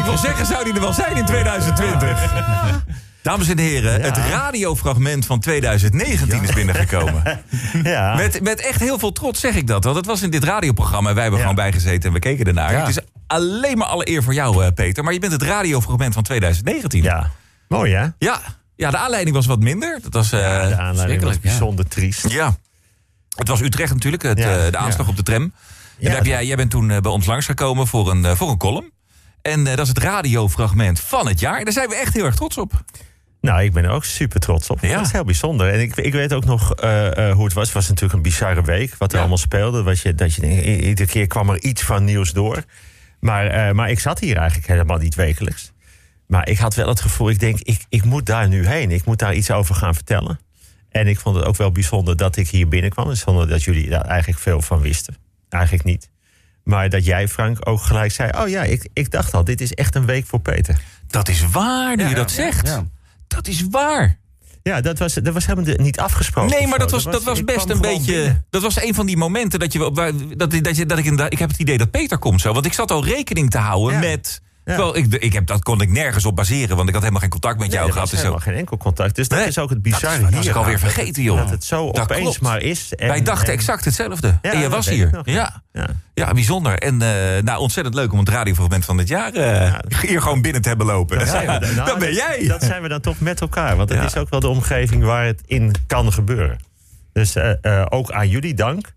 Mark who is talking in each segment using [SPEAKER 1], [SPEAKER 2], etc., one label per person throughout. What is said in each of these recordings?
[SPEAKER 1] Ik wil zeggen, zou die er wel zijn in 2020? Dames en heren, het radiofragment van 2019 is binnengekomen.
[SPEAKER 2] Ja.
[SPEAKER 1] Met, met echt heel veel trots zeg ik dat. Want het was in dit radioprogramma en wij hebben gewoon bijgezeten en we keken ernaar. Het is alleen maar alle eer voor jou, eh, Peter. Maar je bent het radiofragment van 2019.
[SPEAKER 2] ja. Mooi, hè?
[SPEAKER 1] Ja, ja de aanleiding was wat minder. Dat was, eh,
[SPEAKER 2] de aanleiding was bijzonder triest.
[SPEAKER 1] ja. Het was Utrecht natuurlijk, het, eh, de aanslag op de tram. En daar heb jij, jij bent toen bij ons langsgekomen voor een, voor een column. En eh, dat is het radiofragment van het jaar. Daar zijn we echt heel erg trots op.
[SPEAKER 2] Nou, ik ben er ook super trots op.
[SPEAKER 1] Ja.
[SPEAKER 2] Dat is heel bijzonder. En ik, ik weet ook nog eh, eh, hoe het was. Het was natuurlijk een bizarre week. Wat er
[SPEAKER 1] Ja.
[SPEAKER 2] allemaal speelde. Wat je, dat je, iedere keer kwam er iets van nieuws door. Maar, maar ik zat hier eigenlijk helemaal niet wekelijks. Maar ik had wel het gevoel, ik denk, ik, ik moet daar nu heen. Ik moet daar iets over gaan vertellen. En ik vond het ook wel bijzonder dat ik hier binnenkwam. Zonder dat jullie daar eigenlijk veel van wisten. Eigenlijk niet. Maar dat jij, Frank, ook gelijk zei... oh ja, ik, ik dacht al, dit is echt een week voor Peter.
[SPEAKER 1] Dat is waar, nu je dat zegt.
[SPEAKER 3] ja.
[SPEAKER 1] Dat is waar.
[SPEAKER 2] Ja, dat was, dat was helemaal niet afgesproken.
[SPEAKER 1] Nee, maar dat was, dat was best een beetje.
[SPEAKER 2] binnen.
[SPEAKER 1] Dat was een van die momenten dat je. Dat, dat, je, dat ik, inderdaad- ik heb het idee dat Peter komt zo. Want ik zat al rekening te houden met. Terwijl ik, ik heb, dat kon ik nergens op baseren, want ik had helemaal geen contact met
[SPEAKER 2] Nee,
[SPEAKER 1] jou
[SPEAKER 2] er
[SPEAKER 1] gehad.
[SPEAKER 2] was
[SPEAKER 1] Dus zo.
[SPEAKER 2] helemaal geen enkel contact. Dus dat
[SPEAKER 1] Nee,
[SPEAKER 2] is ook het
[SPEAKER 1] dat
[SPEAKER 2] bizarre
[SPEAKER 1] is- dat was
[SPEAKER 2] hier
[SPEAKER 1] ik alweer vergeten, joh.
[SPEAKER 2] Dat het zo
[SPEAKER 1] Dat
[SPEAKER 2] opeens
[SPEAKER 1] klopt.
[SPEAKER 2] maar is. En,
[SPEAKER 1] Wij dachten
[SPEAKER 2] en-
[SPEAKER 1] exact hetzelfde.
[SPEAKER 2] Ja,
[SPEAKER 1] en je
[SPEAKER 2] dat
[SPEAKER 1] was hier.
[SPEAKER 2] ik nog,
[SPEAKER 1] ja.
[SPEAKER 2] ja.
[SPEAKER 1] Ja. bijzonder. En eh, nou, ontzettend leuk om het radiofragment van het jaar eh, hier gewoon binnen te hebben lopen.
[SPEAKER 2] Dat zijn we dan. Nou,
[SPEAKER 1] dat ben
[SPEAKER 2] dat-
[SPEAKER 1] jij.
[SPEAKER 2] Dat zijn we dan toch met elkaar. Want het is ook wel de omgeving waar het in kan gebeuren. Dus eh, ook aan jullie dank.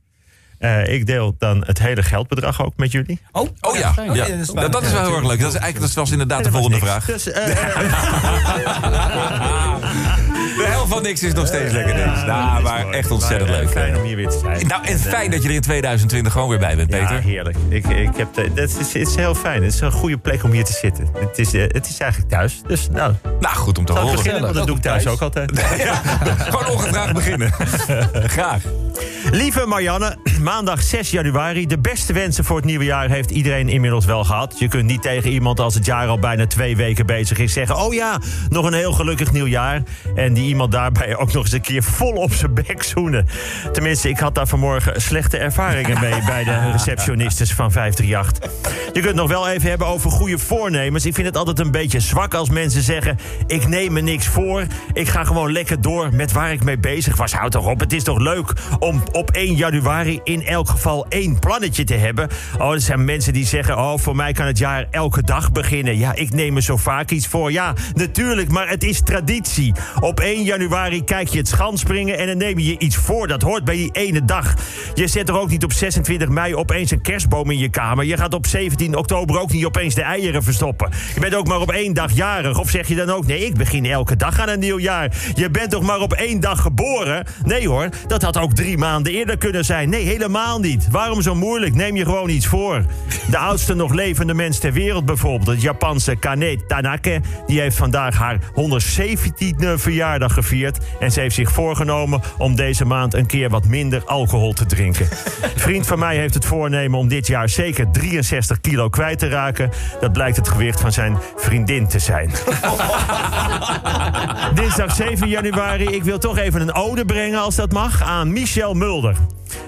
[SPEAKER 2] Eh, ik deel dan het hele geldbedrag ook met jullie.
[SPEAKER 3] Oh,
[SPEAKER 1] Oh ja,
[SPEAKER 3] fijn.
[SPEAKER 1] ja.
[SPEAKER 3] dat is
[SPEAKER 1] Dat, dat is wel heel erg leuk. Dat, is eigenlijk, dat was inderdaad de volgende vraag.
[SPEAKER 2] Dus, eh,
[SPEAKER 1] De helft van niks is nog steeds lekker niks. Nou, maar
[SPEAKER 2] mooi.
[SPEAKER 1] echt ontzettend
[SPEAKER 2] Maar, eh,
[SPEAKER 1] leuk.
[SPEAKER 2] Fijn om hier weer te zijn.
[SPEAKER 1] Nou, en fijn dat je er in 2020 gewoon weer bij bent,
[SPEAKER 2] Ja,
[SPEAKER 1] Peter.
[SPEAKER 2] heerlijk. Ik, ik heb de, dat is, het is heel fijn. Het is een goede plek om hier te zitten. Het is, het is eigenlijk thuis. Dus nou,
[SPEAKER 1] Nou, goed om te horen.
[SPEAKER 2] beginnen? Want dat doe ik thuis ook altijd.
[SPEAKER 1] Ja, gewoon ongevraagd beginnen. Graag.
[SPEAKER 2] Lieve Marianne, maandag 6 januari. De beste wensen voor het nieuwe jaar heeft iedereen inmiddels wel gehad. Je kunt niet tegen iemand als het jaar al bijna twee weken bezig is zeggen... oh ja, nog een heel gelukkig nieuwjaar. En die iemand daarbij ook nog eens een keer vol op zijn bek zoenen. Tenminste, ik had daar vanmorgen slechte ervaringen mee... bij de receptionistes van 538. Je kunt het nog wel even hebben over goede voornemens. Ik vind het altijd een beetje zwak als mensen zeggen... ik neem me niks voor, ik ga gewoon lekker door met waar ik mee bezig was. Houd toch op, het is toch leuk om op 1 januari in elk geval één plannetje te hebben. Oh, er zijn mensen die zeggen... oh, voor mij kan het jaar elke dag beginnen. Ja, ik neem me zo vaak iets voor. Ja, natuurlijk, maar het is traditie. Op 1 januari kijk je het schanspringen en dan neem je je iets voor. Dat hoort bij die ene dag. Je zet er ook niet op 26 mei opeens een kerstboom in je kamer. Je gaat op 17 oktober ook niet opeens de eieren verstoppen. Je bent ook maar op één dag jarig. Of zeg je dan ook, nee, ik begin elke dag aan een nieuw jaar. Je bent toch maar op één dag geboren? Nee hoor, dat had ook drie maanden eerder kunnen zijn. Nee, helemaal niet. Waarom zo moeilijk? Neem je gewoon iets voor. De oudste nog levende mens ter wereld bijvoorbeeld, het Japanse Kane Tanake, die heeft vandaag haar 117e verjaardag gevierd. En ze heeft zich voorgenomen om deze maand een keer wat minder alcohol te drinken. Vriend van mij heeft het voornemen om dit jaar zeker 63 kilo kwijt te raken. Dat blijkt het gewicht van zijn vriendin te zijn. Dinsdag 7 januari. Ik wil toch even een ode brengen, als dat mag, aan Michel Mulder.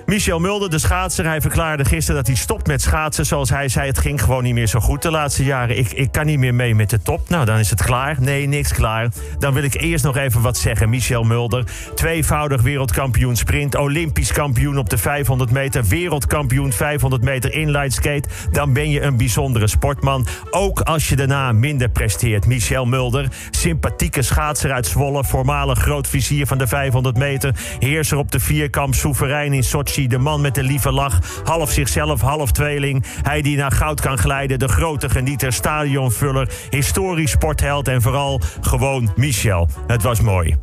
[SPEAKER 2] Michel Mulder, de schaatser, hij verklaarde gisteren dat hij stopt met schaatsen. Zoals hij zei, het ging gewoon niet meer zo goed de laatste jaren. Ik, ik kan niet meer mee met de top. Nou, dan is het klaar. Nee, niks klaar. Dan wil ik eerst nog even wat zeggen. Michel Mulder, tweevoudig wereldkampioen sprint, olympisch kampioen op de 500 meter, wereldkampioen 500 meter inline skate. Dan ben je een bijzondere sportman. Ook als je daarna minder presteert. Michel Mulder, sympathieke schaatser uit Zwolle, voormalig groot vizier van de 500 meter, heerser op de vierkamp, soeverein in De man met de lieve lach, half zichzelf, half tweeling. Hij die naar goud kan glijden, de grote genieter, stadionvuller, historisch sportheld en vooral gewoon Michel. Het was mooi.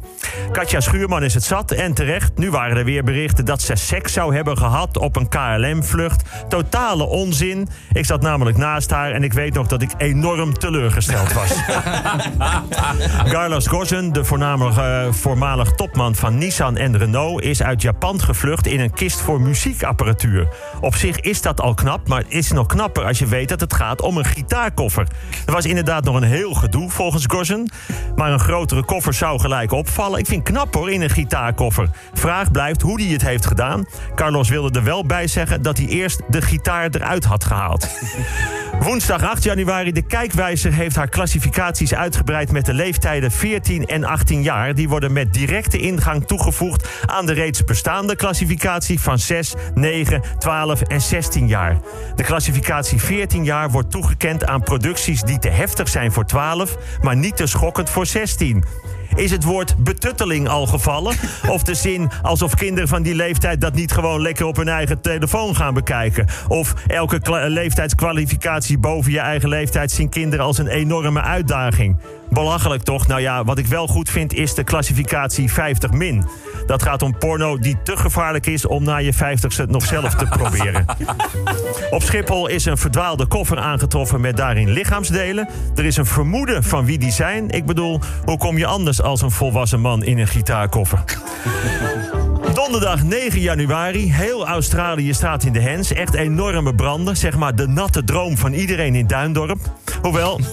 [SPEAKER 2] Katja Schuurman is het zat en terecht. Nu waren er weer berichten dat ze seks zou hebben gehad op een KLM-vlucht. Totale onzin. Ik zat namelijk naast haar en ik weet nog dat ik enorm teleurgesteld was. Carlos Ghosn, de voornamelijk, eh, voormalig topman van Nissan en Renault... is uit Japan gevlucht in een kist voor muziekapparatuur. Op zich is dat al knap, maar het is nog knapper... als je weet dat het gaat om een gitaarkoffer. Er was inderdaad nog een heel gedoe volgens Ghosn... maar een grotere koffer zou gelijk opvallen. Ik vind knap hoor, in een gitaarkoffer. Vraag blijft hoe hij het heeft gedaan. Carlos wilde er wel bij zeggen dat hij eerst de gitaar eruit had gehaald. Woensdag 8 januari. De kijkwijzer heeft haar klassificaties uitgebreid met de leeftijden 14 en 18 jaar. Die worden met directe ingang toegevoegd aan de reeds bestaande klassificatie van 6, 9, 12 en 16 jaar. De klassificatie 14 jaar wordt toegekend aan producties die te heftig zijn voor 12, maar niet te schokkend voor 16. Is het woord betutteling al gevallen? Of de zin alsof kinderen van die leeftijd dat niet gewoon lekker op hun eigen telefoon gaan bekijken? Of elke leeftijdskwalificatie boven je eigen leeftijd zien kinderen als een enorme uitdaging? Belachelijk toch? Nou ja, wat ik wel goed vind is de klassificatie 50 min. Dat gaat om porno die te gevaarlijk is om na je 50ste nog zelf te proberen. Op Schiphol is een verdwaalde koffer aangetroffen met daarin lichaamsdelen. Er is een vermoeden van wie die zijn. Ik bedoel, hoe kom je anders als een volwassen man in een gitaarkoffer? Donderdag 9 januari. Heel Australië staat in de hens. Echt enorme branden. Zeg maar de natte droom van iedereen in Duindorp. Hoewel.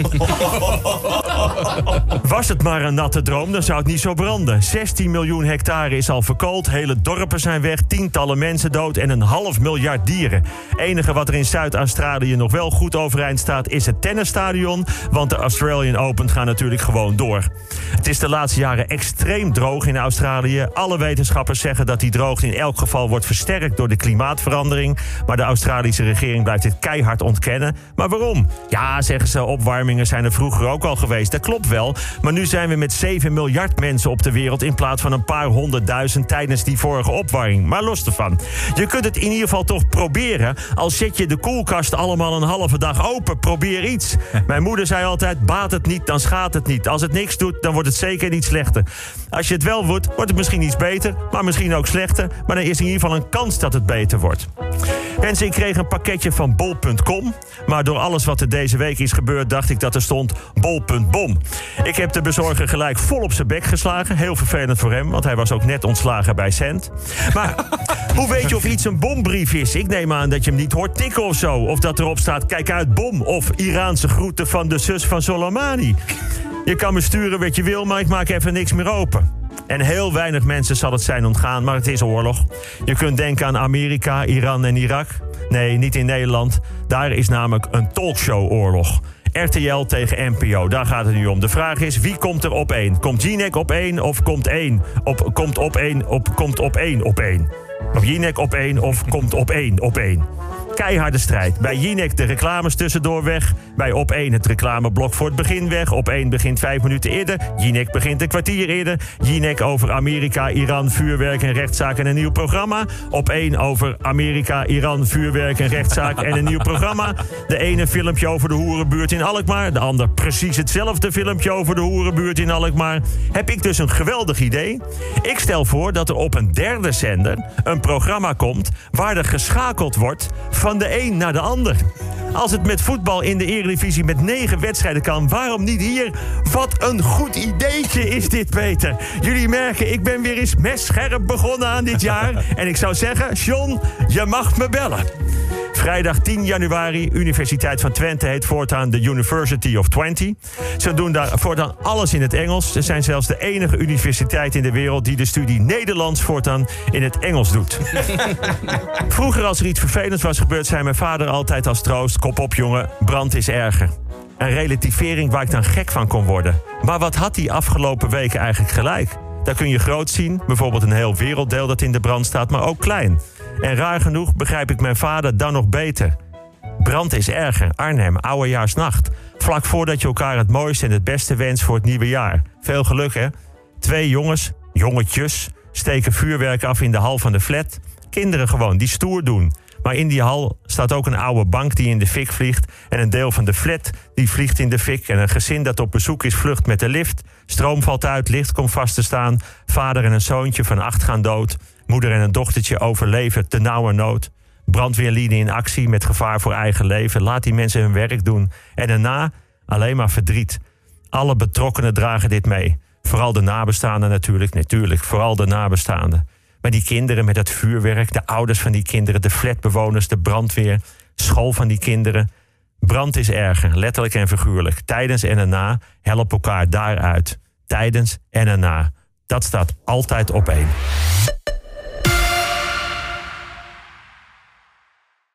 [SPEAKER 2] Was het maar een natte droom, dan zou het niet zo branden. 16 miljoen hectare is al verkoold. Hele dorpen zijn weg. Tientallen mensen dood. En een half miljard dieren. enige wat er in Zuid-Australië nog wel goed overeind staat. is het tennisstadion. Want de Australian Open gaan natuurlijk gewoon door. Het is de laatste jaren extreem droog in Australië. Alle wetenschappers zeggen dat die droogte in elk geval wordt versterkt door de klimaatverandering. Maar de Australische regering blijft dit keihard ontkennen. Maar waarom? Ja, zeggen ze, opwarmingen zijn er vroeger ook al geweest. Dat klopt wel. Maar nu zijn we met 7 miljard mensen op de wereld in plaats van een paar honderdduizend tijdens die vorige opwarming. Maar los ervan. Je kunt het in ieder geval toch proberen. Al zet je de koelkast allemaal een halve dag open. Probeer iets. Mijn moeder zei altijd: baat het niet, dan schaadt het niet. Als het niks doet, dan wordt het zeker niet slechter. Als je het wel wordt, wordt het misschien iets beter, maar misschien ook slechter. Maar dan is in ieder geval een kans dat het beter wordt. Mensen, ik kreeg een pakketje van bol.com. Maar door alles wat er deze week is gebeurd, dacht ik dat er stond bol.bom. Ik heb de bezorger gelijk vol op zijn bek geslagen. Heel vervelend voor hem, want hij was ook net ontslagen bij Cent. Maar hoe weet je of iets een bombrief is? Ik neem aan dat je hem niet hoort tikken of zo. Of dat erop staat, kijk uit, bom. Of Iraanse groeten van de zus van Soleimani. Je kan me sturen wat je wil, maar ik maak even niks meer open. En heel weinig mensen zal het zijn ontgaan, maar het is oorlog. Je kunt denken aan Amerika, Iran en Irak. Nee, niet in Nederland. Daar is namelijk een talkshow-oorlog. RTL tegen NPO, daar gaat het nu om. De vraag is, wie komt er op één? Komt Jinek op één of komt één? Op, komt op één op, komt op één op één? Of Jinek op één of komt op één op één? Keiharde strijd. Bij Jinek de reclames tussendoor weg. Bij Op 1 het reclameblok voor het begin weg. Op 1 begint vijf minuten eerder. Jinek begint een kwartier eerder. Jinek over Amerika, Iran, vuurwerk en rechtszaak en een nieuw programma. Op 1 over Amerika, Iran, vuurwerk en rechtszaak en een nieuw programma. De ene filmpje over de hoerenbuurt in Alkmaar. De ander precies hetzelfde filmpje over de hoerenbuurt in Alkmaar. Heb ik dus een geweldig idee. Ik stel voor dat er op een derde zender een programma komt... waar er geschakeld wordt van de een naar de ander. Als het met voetbal in de Eredivisie met negen wedstrijden kan, waarom niet hier? Wat een goed ideetje is dit, Peter. Jullie merken, ik ben weer eens messcherp begonnen aan dit jaar. En ik zou zeggen, John, je mag me bellen. Vrijdag 10 januari, Universiteit van Twente heet voortaan de University of Twente. Ze doen daar voortaan alles in het Engels. Ze zijn zelfs de enige universiteit in de wereld die de studie Nederlands voortaan in het Engels doet. Vroeger, als er iets vervelends was gebeurd, zei mijn vader altijd als troost: Kop op, jongen, brand is erger. Een relativering waar ik dan gek van kon worden. Maar wat had hij afgelopen weken eigenlijk gelijk? Daar kun je groot zien, bijvoorbeeld een heel werelddeel dat in de brand staat, maar ook klein. En raar genoeg begrijp ik mijn vader dan nog beter. Brand is erger. Arnhem, oudejaarsnacht. Vlak voordat je elkaar het mooiste en het beste wenst voor het nieuwe jaar. Veel geluk, hè? Twee jongens, jongetjes, steken vuurwerk af in de hal van de flat. Kinderen gewoon, die stoer doen. Maar in die hal staat ook een oude bank die in de fik vliegt. En een deel van de flat die vliegt in de fik. En een gezin dat op bezoek is vlucht met de lift. Stroom valt uit, licht komt vast te staan. Vader en een zoontje van acht gaan dood. Moeder en een dochtertje overleven te nauwe nood. Brandweerlieden in actie met gevaar voor eigen leven. Laat die mensen hun werk doen. En daarna alleen maar verdriet. Alle betrokkenen dragen dit mee. Vooral de nabestaanden natuurlijk, natuurlijk. Vooral de nabestaanden. Maar die kinderen met het vuurwerk, de ouders van die kinderen, de flatbewoners, de brandweer, school van die kinderen. Brand is erger, letterlijk en figuurlijk. Tijdens en erna help elkaar daaruit. Tijdens en erna. Dat staat altijd op één.